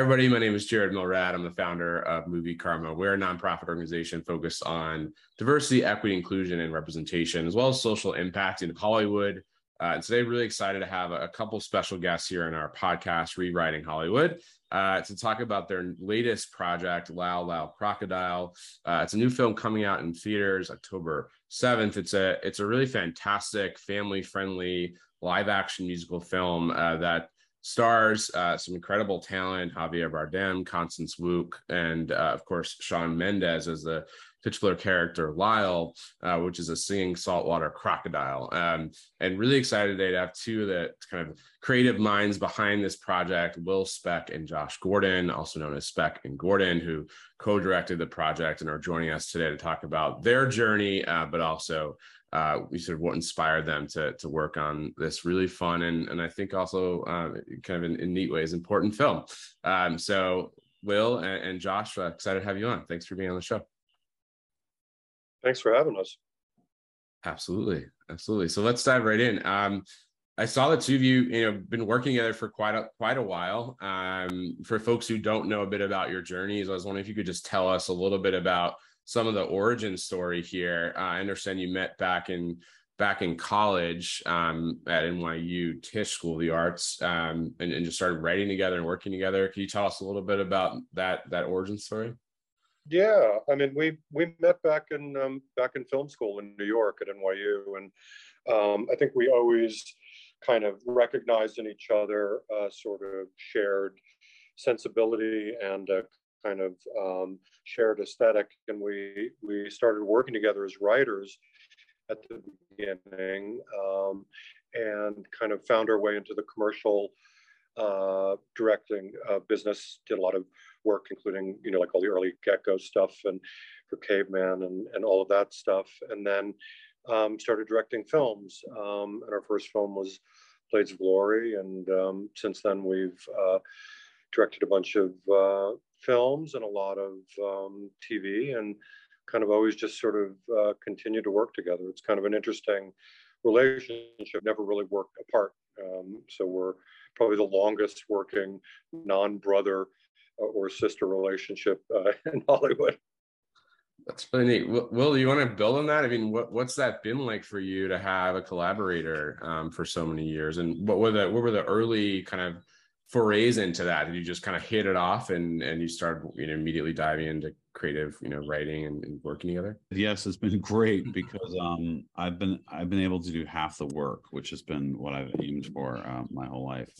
Everybody. My name is Jared Milrad. I'm the founder of Movie Karma. We're a nonprofit organization focused on diversity, equity, inclusion, and representation, as well as social impact in Hollywood. Uh, and today, really excited to have a, a couple special guests here in our podcast, Rewriting Hollywood, uh, to talk about their latest project, Lyle Lyle Crocodile. Uh, it's a new film coming out in theaters October 7th. It's a it's a really fantastic, family friendly live action musical film uh, that stars uh, some incredible talent Javier Bardem, Constance Wu, and uh, of course Shawn Mendes as the titular character Lyle, uh, which is a singing saltwater crocodile. Um, and really excited today to have two of the kind of creative minds behind this project, Will Speck and Josh Gordon, also known as Speck and Gordon, who co-directed the project and are joining us today to talk about their journey, uh, but also uh, we sort of what inspired them to to work on this really fun and and I think also uh, kind of in, in, neat ways important film. Um, so Will and, and Josh, uh, excited to have you on. Thanks for being on the show. Thanks for having us. Absolutely, absolutely. So let's dive right in. Um, I saw the two of you, you know, been working together for quite a quite a while. Um, for folks who don't know a bit about your journeys, I was wondering if you could just tell us a little bit about some of the origin story here. Uh, I understand you met back in back in college um, at NYU Tisch School of the Arts, um, and, and, just started writing together and working together. Can you tell us a little bit about that that origin story? Yeah, I mean, we we met back in um, back in film school in New York at NYU, and um, I think we always kind of recognized in each other sort of shared sensibility and a kind of um, shared aesthetic, and we we started working together as writers at the beginning, um, and kind of found our way into the commercial uh, directing uh, business. Did a lot of work, including you know like all the early Gecko stuff and for Caveman and and all of that stuff, and then um, started directing films. Um, and our first film was Blades of Glory, and um, since then we've uh, directed a bunch of uh, films and a lot of um, TV and kind of always just sort of uh, continue to work together. It's kind of an interesting relationship, never really worked apart. Um, so we're probably the longest working non brother uh, or sister relationship uh, in Hollywood. That's really neat. Will, you want to build on that? I mean, what, what's that been like for you to have a collaborator um, for so many years? And what were the what were the early kind of forays into that? Did you just kind of hit it off and and you started you know immediately diving into creative you know writing and, and working together? Yes, it's been great because um, I've been I've been able to do half the work, which has been what I've aimed for uh, my whole life.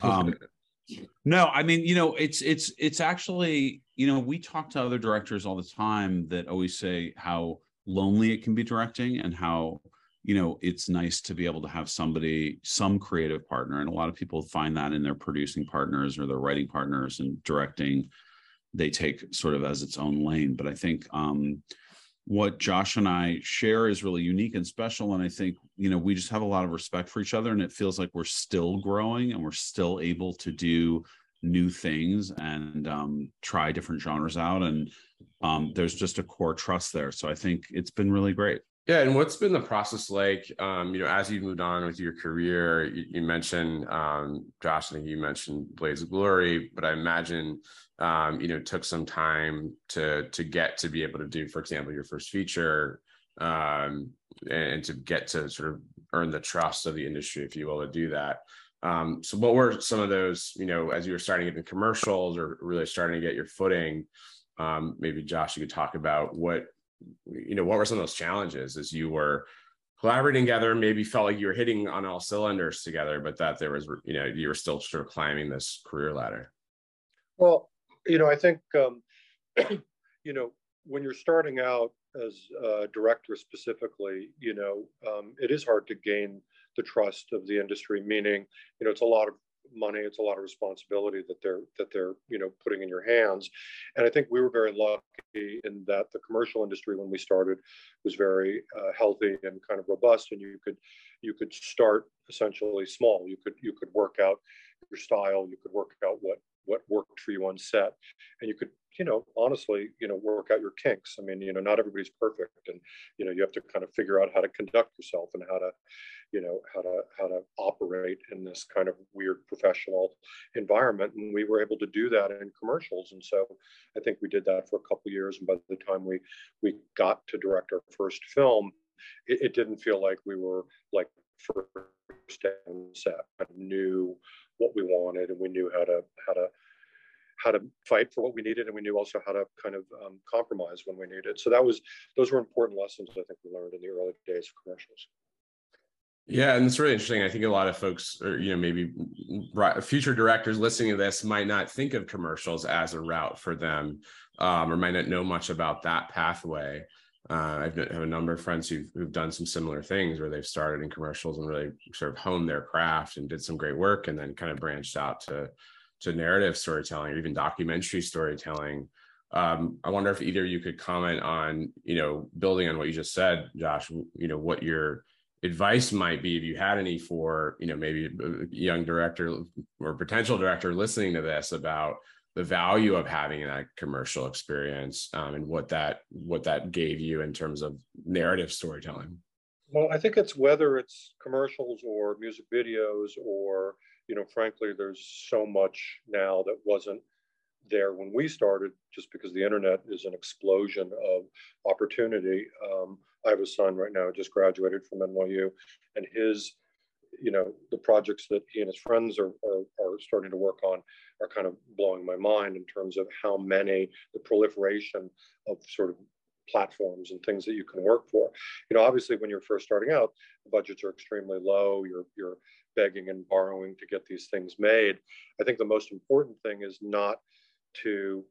Um, no, I mean you know it's it's it's actually you know we talk to other directors all the time that always say how lonely it can be directing and how you know it's nice to be able to have somebody some creative partner and a lot of people find that in their producing partners or their writing partners and directing they take sort of as its own lane. But i think um, what josh and i share is really unique and special and i think you know we just have a lot of respect for each other and it feels like we're still growing and we're still able to do new things and um, try different genres out and um, there's just a core trust there. So i think it's been really great yeah, and what's been the process like? Um, you know, as you've moved on with your career, you, you mentioned um, Josh. I think you mentioned Blades of Glory, but I imagine um, you know took some time to to get to be able to do, for example, your first feature, um, and to get to sort of earn the trust of the industry, if you will, to do that. Um, so, what were some of those? You know, as you were starting the commercials or really starting to get your footing, um, maybe Josh, you could talk about what you know, what were some of those challenges as you were collaborating together? Maybe felt like you were hitting on all cylinders together, but that there was, you know, you were still sort of climbing this career ladder. Well, you know, I think, um, you know, when you're starting out as a director specifically, you know, um, it is hard to gain the trust of the industry. Meaning, you know, it's a lot of money it's a lot of responsibility that they're that they're you know putting in your hands. And i think we were very lucky in that the commercial industry when we started was very uh, healthy and kind of robust and you could you could start essentially small. You could you could work out your style. You could work out what what worked for you on set and you could you know, honestly, you know, work out your kinks. I mean, you know, not everybody's perfect, and you know, you have to kind of figure out how to conduct yourself and how to, you know, how to how to operate in this kind of weird professional environment. And we were able to do that in commercials, and so I think we did that for a couple years. And by the time we we got to direct our first film, it, it didn't feel like we were like first on set. I knew what we wanted, and we knew how to how to how to fight for what we needed, and we knew also how to kind of um, compromise when we needed. So that was those were important lessons I think we learned in the early days of commercials. Yeah, and it's really interesting. I think a lot of folks, or you know, maybe future directors listening to this might not think of commercials as a route for them, um, or might not know much about that pathway. Uh, I've have a number of friends who've, who've done some similar things where they've started in commercials and really sort of honed their craft and did some great work, and then kind of branched out to to narrative storytelling or even documentary storytelling. Um, I wonder if either you could comment on, you know, building on what you just said, Josh, you know, what your advice might be if you had any for, you know, maybe a young director or potential director listening to this about the value of having that commercial experience um, and what that what that gave you in terms of narrative storytelling. Well, I think it's whether it's commercials or music videos or you know, frankly, there's so much now that wasn't there when we started, just because the internet is an explosion of opportunity. Um, I have a son right now, just graduated from NYU, and his, you know, the projects that he and his friends are, are, are starting to work on are kind of blowing my mind in terms of how many, the proliferation of sort of platforms and things that you can work for. You know, obviously, when you're first starting out, the budgets are extremely low. You're you're begging and borrowing to get these things made. I think the most important thing is not to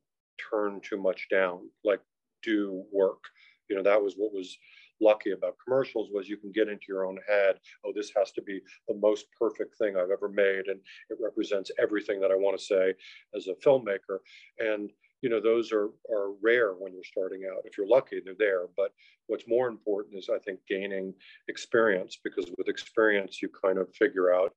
turn too much down, like do work. You know, that was what was lucky about commercials was you can get into your own head oh this has to be the most perfect thing i've ever made and it represents everything that i want to say as a filmmaker. And you know those are are rare when you're starting out. If you're lucky they're there. But what's more important is i think gaining experience because with experience you kind of figure out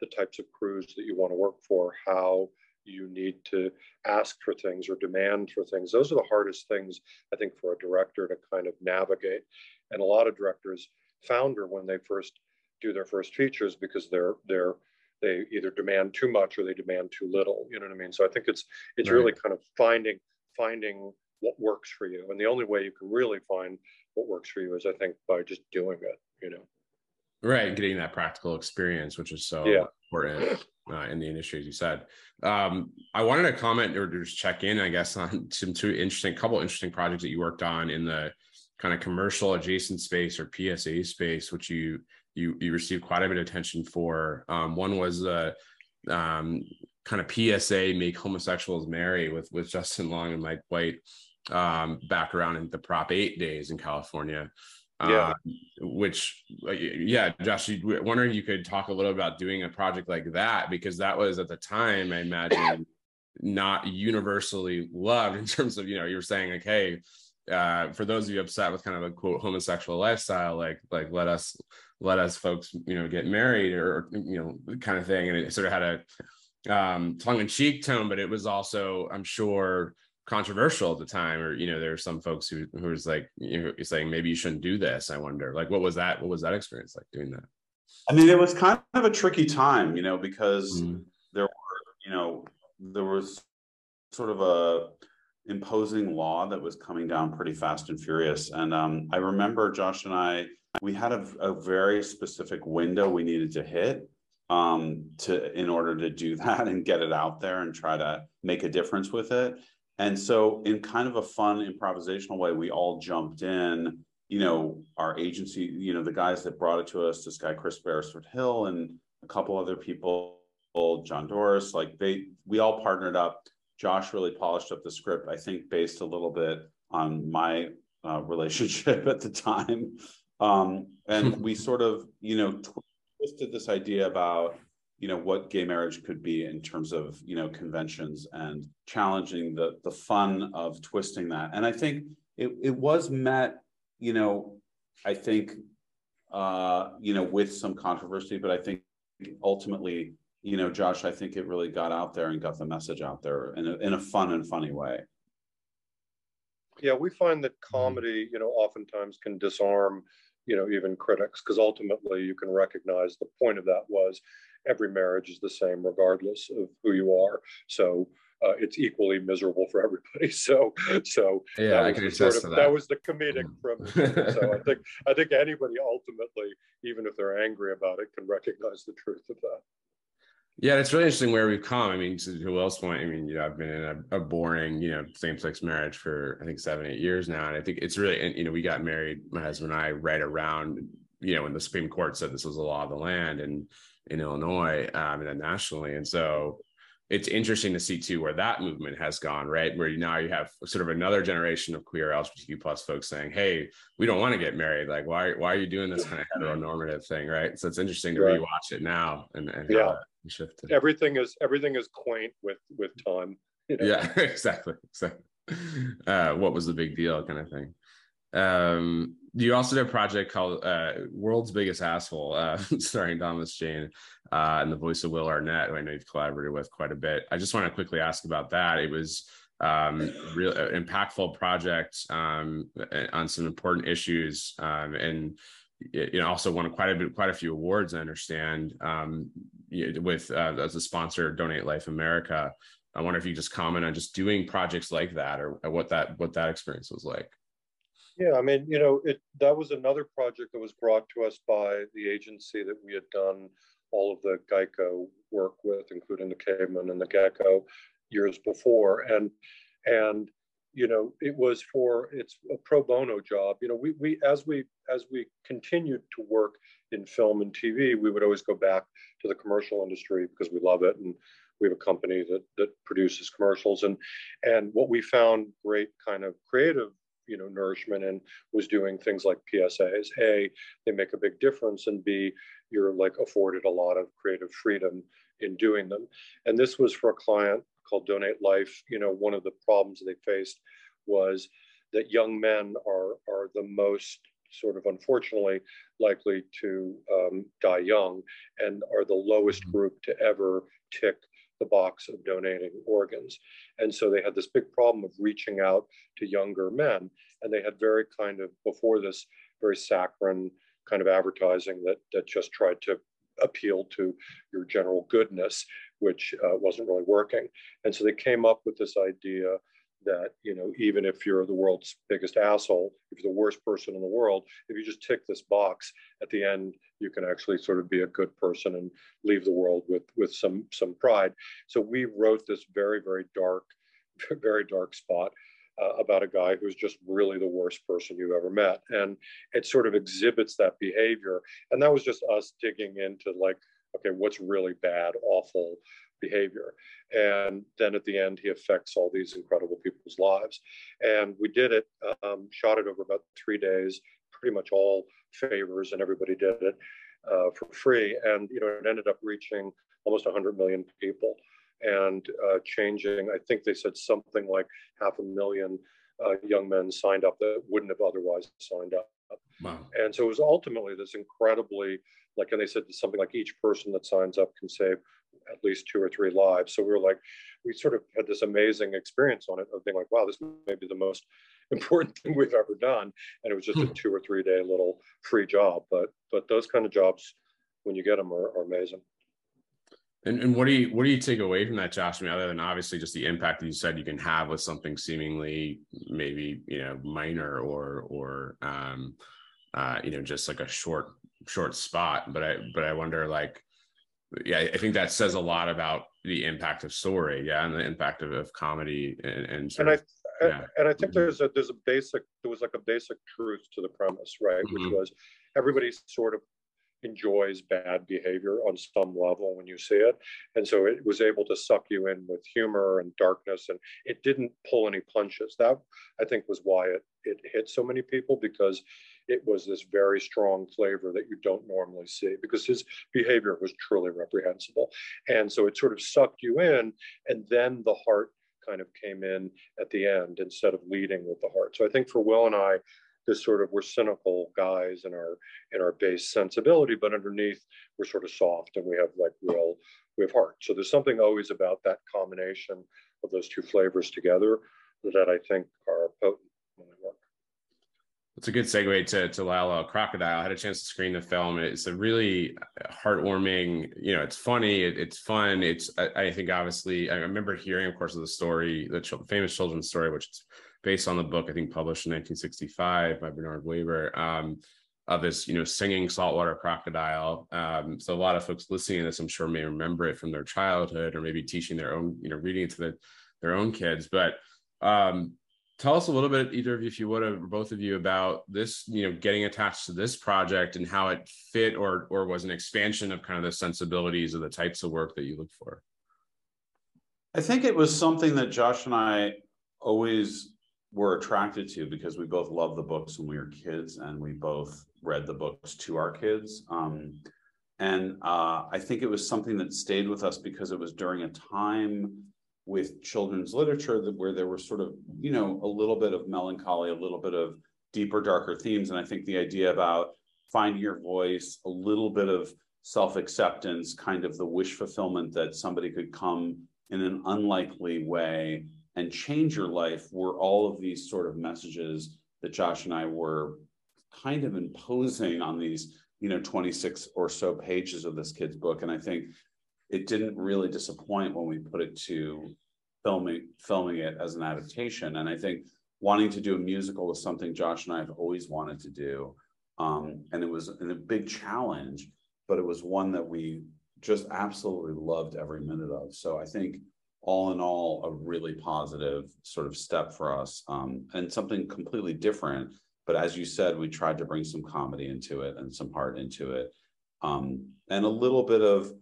the types of crews that you want to work for how you need to ask for things or demand for things. Those are the hardest things i think for a director to kind of navigate and a lot of directors founder when they first do their first features because they're they're they either demand too much or they demand too little you know what i mean so i think it's it's right. really kind of finding finding what works for you and the only way you can really find what works for you is i think by just doing it you know right getting that practical experience which is so yeah. important uh, in the industry as you said um, i wanted to comment or just check in i guess on some two interesting couple interesting projects that you worked on in the kind of commercial adjacent space or psa space which you you you received quite a bit of attention for. Um, one was the um, kind of PSA "Make Homosexuals Marry" with with Justin Long and Mike White um, back around in the Prop Eight days in California. Yeah. Um, which, yeah, Josh, wondering if you could talk a little about doing a project like that because that was at the time, I imagine, not universally loved in terms of you know you were saying like, hey, uh, for those of you upset with kind of a quote homosexual lifestyle, like like let us let us folks you know get married or you know kind of thing, and it sort of had a um, tongue in cheek tone, but it was also I'm sure controversial at the time. Or you know there are some folks who who was like you know saying maybe you shouldn't do this i wonder. Like what was that what was that experience like doing that? I mean it was kind of a tricky time you know because mm. there were you know there was sort of a imposing law that was coming down pretty fast and furious. And um, I remember Josh and I, we had a, a, very specific window we needed to hit um, to in order to do that and get it out there and try to make a difference with it. And so, in kind of a fun improvisational way, we all jumped in. You know, our agency, you know, the guys that brought it to us, this guy Chris Beresford Hill, and a couple other people, John Doris, like they, we all partnered up Josh really polished up the script, I think, based a little bit on my uh, relationship at the time. Um, and we sort of, you know, twisted this idea about, you know, what gay marriage could be in terms of, you know, conventions and challenging the the fun of twisting that. And I think it, it was met, you know, I think, uh, you know, with some controversy, but I think ultimately you know, Josh, I think it really got out there and got the message out there in a, in a fun and funny way. Yeah, we find that mm-hmm. comedy, you know, oftentimes can disarm, you know, even critics, because ultimately you can recognize the point of that was every marriage is the same regardless of who you are. So uh, it's equally miserable for everybody. So, so yeah, I can sort of, that. that. was the comedic mm. premise. so I think I think anybody ultimately, even if they're angry about it, can recognize the truth of that. Yeah, it's really interesting where we've come. I mean, to Will's point, I mean, you know, I've been in a, a boring, you know, same-sex marriage for I think seven, eight years now, and I think it's really, and you know, we got married, my husband and I, right around, you know, when the Supreme Court said this was the law of the land, and in Illinois, um, and then nationally, and so it's interesting to see too where that movement has gone, right? Where now you have sort of another generation of queer LGBTQ plus folks saying, "Hey, we don't want to get married. Like, why why are you doing this kind of heteronormative thing, right?" So it's interesting to right. rewatch it now and, and yeah, shifted. Everything is everything is quaint with with time. You know? Yeah, exactly. Exactly. Uh, what was the big deal, kind of thing. Um, you also did a project called uh, "World's Biggest Asshole," uh, starring Thomas Jane uh, and the voice of Will Arnett, who I know you've collaborated with quite a bit. I just want to quickly ask about that. It was um, real uh, impactful project um, on some important issues, um, and you know also won quite a bit, quite a few awards. I understand um, with uh, as a sponsor, Donate Life America. I wonder if you just comment on just doing projects like that, or what that what that experience was like. Yeah, I mean, you know, it that was another project that was brought to us by the agency that we had done all of the Geico work with, including the Caveman and the Gecko years before. And and you know, it was for it's a pro bono job. You know, we we as we as we continued to work in film and TV, we would always go back to the commercial industry because we love it and we have a company that that produces commercials. And and what we found great kind of creative you know nourishment and was doing things like psas a they make a big difference and b you're like afforded a lot of creative freedom in doing them. And this was for a client called donate life. You know one of the problems they faced was that young men are are the most sort of unfortunately likely to um, die young and are the lowest mm-hmm. group to ever tick the box of donating organs. And so they had this big problem of reaching out to younger men. And they had very kind of, before this, very saccharine kind of advertising that, that just tried to appeal to your general goodness, which uh, wasn't really working. And so they came up with this idea that you know even if you're the world's biggest asshole if you're the worst person in the world if you just tick this box at the end you can actually sort of be a good person and leave the world with with some some pride. So we wrote this very very dark very dark spot uh, about a guy who's just really the worst person you've ever met. And it sort of exhibits that behavior. And that was just us digging into like okay what's really bad awful behavior. And then at the end, he affects all these incredible people's lives. And we did it, um, shot it over about three days, pretty much all favors, and everybody did it uh, for free. And you know, it ended up reaching almost 100 million people and uh, changing. I think they said something like half a million uh, young men signed up that wouldn't have otherwise signed up. Wow. And so it was ultimately this incredibly, like, and they said something like each person that signs up can save at least two or three lives. So we were like, we sort of had this amazing experience on it of being like, wow, this may be the most important thing we've ever done. And it was just a hmm. two or three day little free job. But but those kind of jobs, when you get them, are, are amazing. And, and what do you what do you take away from that, Josh? I mean, other than obviously just the impact that you said you can have with something seemingly maybe you know minor or or um, uh, you know just like a short short spot. But I but I wonder like yeah, I think that says a lot about the impact of story, yeah, and the impact of, of comedy and and, and I yeah. and I think mm-hmm. there's a there's a basic there was like a basic truth to the premise, right? Mm-hmm. Which was everybody sort of enjoys bad behavior on some level when you see it. And so it was able to suck you in with humor and darkness and it didn't pull any punches. That I think was why it it hit so many people because it was this very strong flavor that you don't normally see because his behavior was truly reprehensible. And so it sort of sucked you in, and then the heart kind of came in at the end instead of leading with the heart. So I think for Will and I, this sort of we're cynical guys in our in our base sensibility, but underneath we're sort of soft and we have like real we have heart. So there's something always about that combination of those two flavors together that I think are potent. work. It's a good segue to to Lilo Crocodile. I had a chance to screen the film. It's a really heartwarming. You know, it's funny. It, it's fun. It's I, I, think obviously I remember hearing, of course, of the story, the ch- famous children's story, which is based on the book I think published in 1965 by Bernard Waber. Um, of this, you know, singing saltwater crocodile. Um, so a lot of folks listening to this, I'm sure, may remember it from their childhood or maybe teaching their own, you know, reading it to the, their own kids. But um, tell us a little bit, either of you, if you would, or both of you, about this, you know, getting attached to this project and how it fit or or was an expansion of kind of the sensibilities of the types of work that you look for. I think it was something that Josh and I always were attracted to because we both loved the books when we were kids and we both read the books to our kids. Um, and uh, I think it was something that stayed with us because it was during a time with children's literature that where there were sort of you know a little bit of melancholy a little bit of deeper darker themes and i think the idea about finding your voice a little bit of self-acceptance kind of the wish fulfillment that somebody could come in an unlikely way and change your life were all of these sort of messages that josh and i were kind of imposing on these you know 26 or so pages of this kid's book and i think it didn't really disappoint when we put it to filming filming it as an adaptation. And I think wanting to do a musical was something Josh and I have always wanted to do. Um, and it was a big challenge, but it was one that we just absolutely loved every minute of. So I think all in all, a really positive sort of step for us um, and something completely different. But as you said, we tried to bring some comedy into it and some heart into it. Um, and a little bit of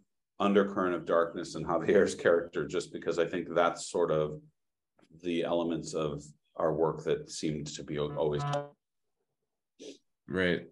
undercurrent of darkness in Javier's character, just because I think that's sort of the elements of our work that seemed to be always. Right.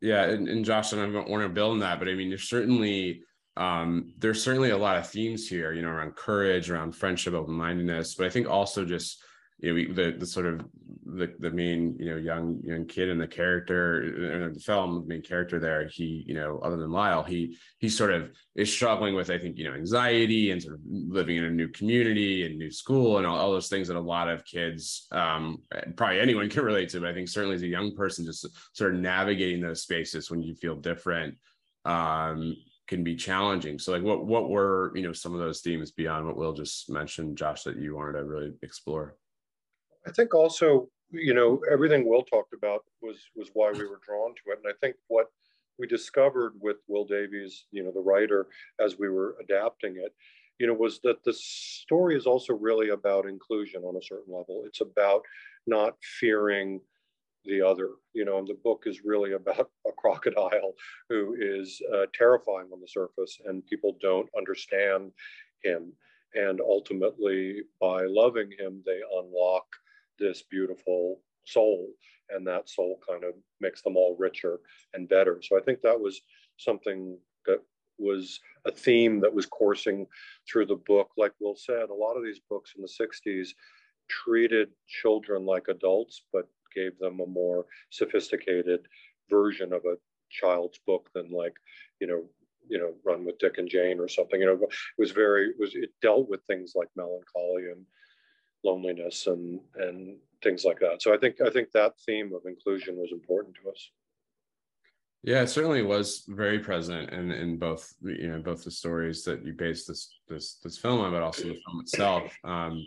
Yeah. And, and Josh, and I want to build on that, but I mean, there's certainly um, there's certainly a lot of themes here, you know, around courage, around friendship, open mindedness, but I think also just you know, we, the the sort of the the main you know young young kid in the character in the film, the main character there, he you know other than Lyle, he he sort of is struggling with I think you know anxiety and sort of living in a new community and new school and all, all those things that a lot of kids, um, probably anyone can relate to, but I think certainly as a young person, just sort of navigating those spaces when you feel different. Um, can be challenging. So like what what were, you know, some of those themes beyond what Will just mentioned, Josh, that you wanted to really explore? I think also, you know, everything Will talked about was was why we were drawn to it. And I think what we discovered with Will Davies, you know, the writer, as we were adapting it, you know, was that the story is also really about inclusion on a certain level. It's about not fearing the other, you know, and the book is really about a crocodile who is uh, terrifying on the surface and people don't understand him. And ultimately, by loving him, they unlock this beautiful soul and that soul kind of makes them all richer and better so i think that was something that was a theme that was coursing through the book like will said a lot of these books in the 60s treated children like adults but gave them a more sophisticated version of a child's book than like you know you know run with dick and jane or something you know it was very it was it dealt with things like melancholy and loneliness and and things like that. So I think I think that theme of inclusion was important to us. Yeah, it certainly was very present in in both you know both the stories that you based this this this film on, but also the film itself. Um,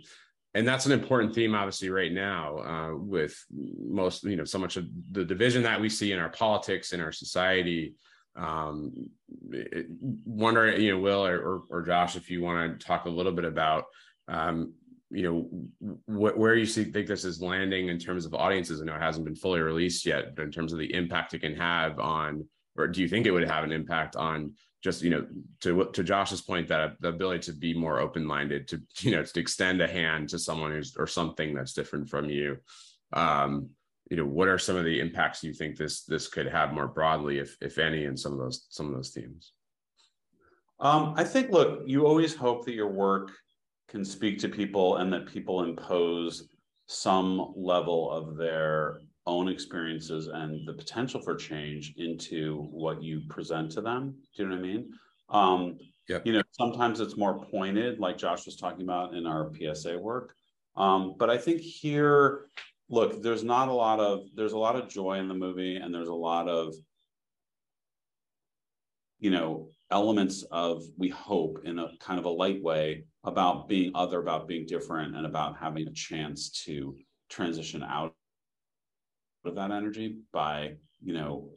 and that's an important theme, obviously, right now, uh, with most you know so much of the division that we see in our politics in our society. Um, wonder, you know, Will or, or, or Josh, if you want to talk a little bit about um, you know wh- where you see, think this is landing in terms of audiences. I know it hasn't been fully released yet, but in terms of the impact it can have on, or do you think it would have an impact on just you know to to Josh's point that the ability to be more open minded, to you know to extend a hand to someone who's or something that's different from you. Um, you know, what are some of the impacts you think this this could have more broadly, if if any, in some of those some of those themes? Um, I think, look, you always hope that your work can speak to people and that people impose some level of their own experiences and the potential for change into what you present to them. Do you know what I mean? Um, yep. You know, sometimes it's more pointed, like Josh was talking about in our PSA work. Um, but I think here, look, there's not a lot of there's a lot of joy in the movie, and there's a lot of you know elements of we hope in a kind of a light way about being other, about being different, and about having a chance to transition out of that energy by you know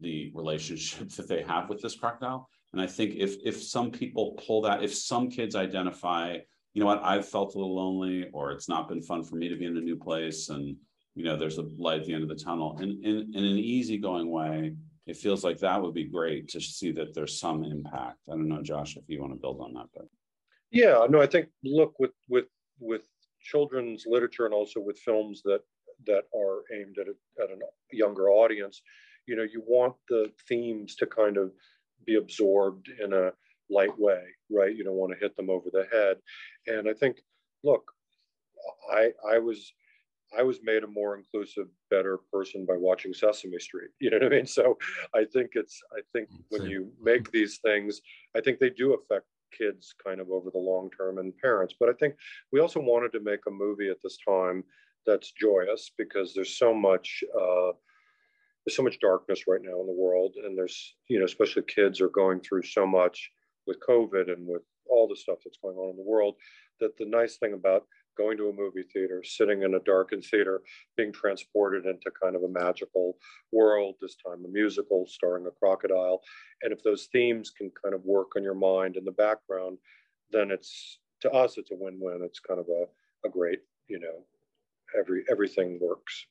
the relationship that they have with this crocodile. And i think if if some people pull that if some kids identify you know what i've felt a little lonely or it's not been fun for me to be in a new place and you know there's a light at the end of the tunnel. In in, in an easygoing way it feels like that would be great to see that there's some impact. I don't know josh if you want to build on that but. Yeah no i think look with with with children's literature and also with films that that are aimed at a, at a younger audience you know you want the themes to kind of be absorbed in a light way right you don't want to hit them over the head and i think look i i was I was made a more inclusive, better person by watching Sesame Street. You know what I mean? So I think it's, I think mm, when you make these things, I think they do affect kids kind of over the long term and parents. But I think we also wanted to make a movie at this time that's joyous because there's so much, uh, there's so much darkness right now in the world. And there's, you know, especially kids are going through so much with COVID and with all the stuff that's going on in the world that the nice thing about going to a movie theater, sitting in a darkened theater, being transported into kind of a magical world, this time a musical starring a crocodile. And if those themes can kind of work on your mind in the background, then it's to us, it's a win-win. It's kind of a, a great, you know, every everything works.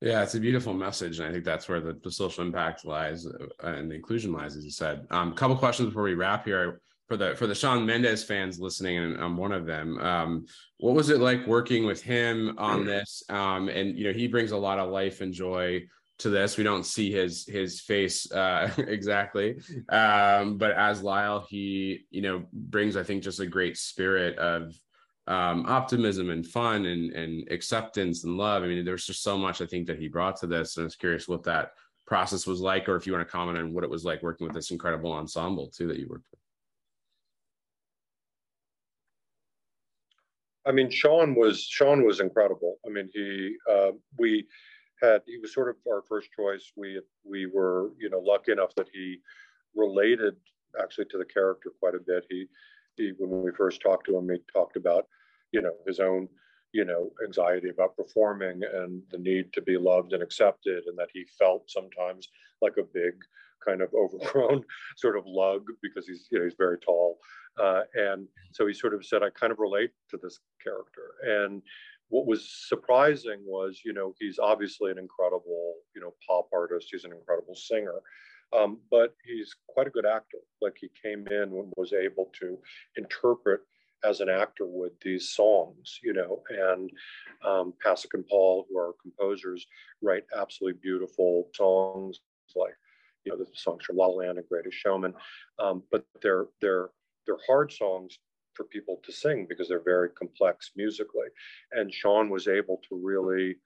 Yeah, it's a beautiful message, and I think that's where the, the social impact lies uh, and the inclusion lies, as you said. A um, couple questions before we wrap here for the for the Shawn Mendes fans listening, and I'm one of them. Um, what was it like working with him on this? Um, and you know, he brings a lot of life and joy to this. We don't see his his face uh, exactly, um, but as Lyle, he you know brings I think just a great spirit of um, optimism and fun and and acceptance and love. I mean, there's just so much I think that he brought to this, and I was curious what that process was like, or if you want to comment on what it was like working with this incredible ensemble too that you worked with. I mean, Shawn was Shawn was incredible. I mean, he uh, we had he was sort of our first choice. We we were you know lucky enough that he related actually to the character quite a bit. He he when we first talked to him, he talked about you know his own you know anxiety about performing and the need to be loved and accepted, and that he felt sometimes like a big kind of overgrown sort of lug because he's you know he's very tall uh, and so he sort of said, I kind of relate to this character. And what was surprising was, you know, he's obviously an incredible, you know, pop artist. He's an incredible singer. Um, but he's quite a good actor. Like he came in and was able to interpret as an actor would these songs, you know, and um, Pasek and Paul, who are composers, write absolutely beautiful songs like, you know, the songs from La La Land and Greatest Showman. Um, but they're they're they're hard songs for people to sing because they're very complex musically. And Shawn was able to really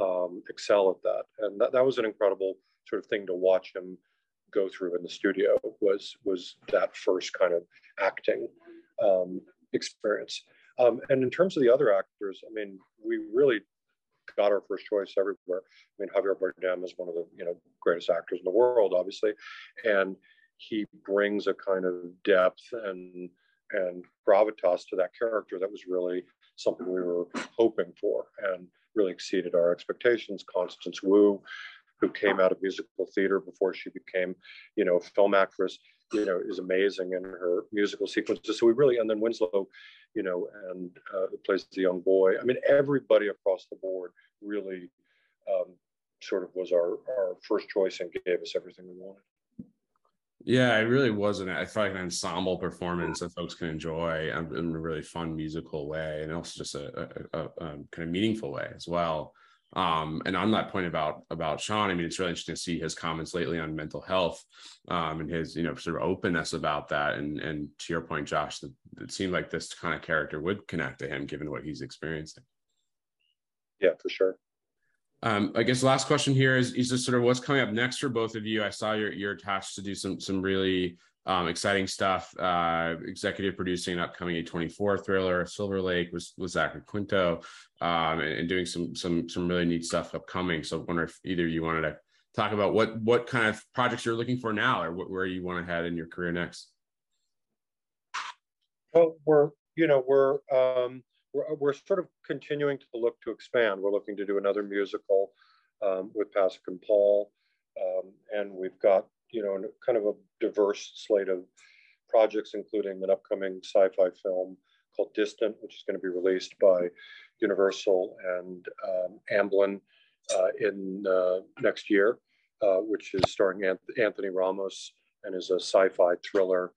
um, excel at that. And that, that was an incredible sort of thing to watch him go through in the studio was was that first kind of acting um, experience. Um, and in terms of the other actors, I mean, we really got our first choice everywhere. I mean, Javier Bardem is one of the you know greatest actors in the world, obviously, and he brings a kind of depth and and gravitas to that character that was really something we were hoping for and really exceeded our expectations. Constance Wu, who came out of musical theater before she became, you know, a film actress, you know, is amazing in her musical sequences. So we really, and then Winslow, you know, and uh, plays the young boy. I mean, everybody across the board really um, sort of was our, our first choice and gave us everything we wanted. Yeah, it really wasn't. I felt like an ensemble performance that folks can enjoy in a really fun musical way, and also just a, a, a, a kind of meaningful way as well. Um, and on that point about about Shawn, I mean, it's really interesting to see his comments lately on mental health um, and his you know sort of openness about that. And and to your point, Josh, that it seemed like this kind of character would connect to him given what he's experiencing. Yeah, for sure. Um, I guess last question here is, is just sort of what's coming up next for both of you. I saw you're, you're attached to do some some really um, exciting stuff. Uh, executive producing an upcoming A24 thriller, Silver Lake, was was Zachary Quinto, um, and, and, doing some some some really neat stuff upcoming. So, I wonder if either you wanted to talk about what what kind of projects you're looking for now, or what, where you want to head in your career next. Well, we're you know we're um, we're, we're sort of continuing to look to expand. We're looking to do another musical um, with Pasek and Paul, um, and we've got you know kind of a diverse slate of projects, including an upcoming sci-fi film called Distant, which is going to be released by Universal and um, Amblin uh, in uh, next year, uh, which is starring Anthony Ramos and is a sci-fi thriller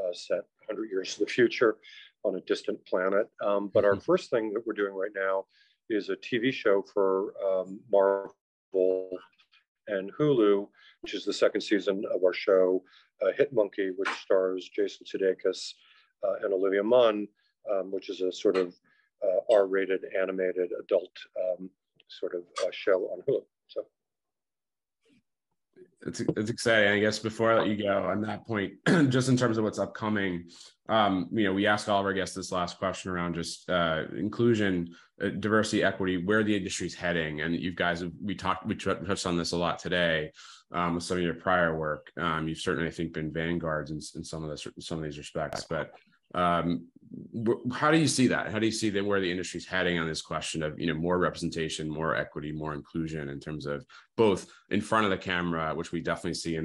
uh, set 100 years to the future on a distant planet. Um, but our mm-hmm. first thing that we're doing right now is a TV show for um, Marvel and Hulu, which is the second season of our show, uh, Hit Monkey, which stars Jason Sudeikis uh, and Olivia Munn, um, which is a sort of uh, R-rated animated adult um, sort of uh, show on Hulu. So it's it's exciting. I guess before I let you go on that point, just in terms of what's upcoming, um, you know, we asked all of our guests this last question around just uh, inclusion, uh, diversity, equity, where the industry's heading, and you guys we talked we touched on this a lot today um, with some of your prior work. Um, you've certainly, I think, been vanguards in, in some of this some of these respects, but um, how do you see that? How do you see that where the industry's heading on this question of you know more representation, more equity, more inclusion in terms of both in front of the camera, which we definitely see in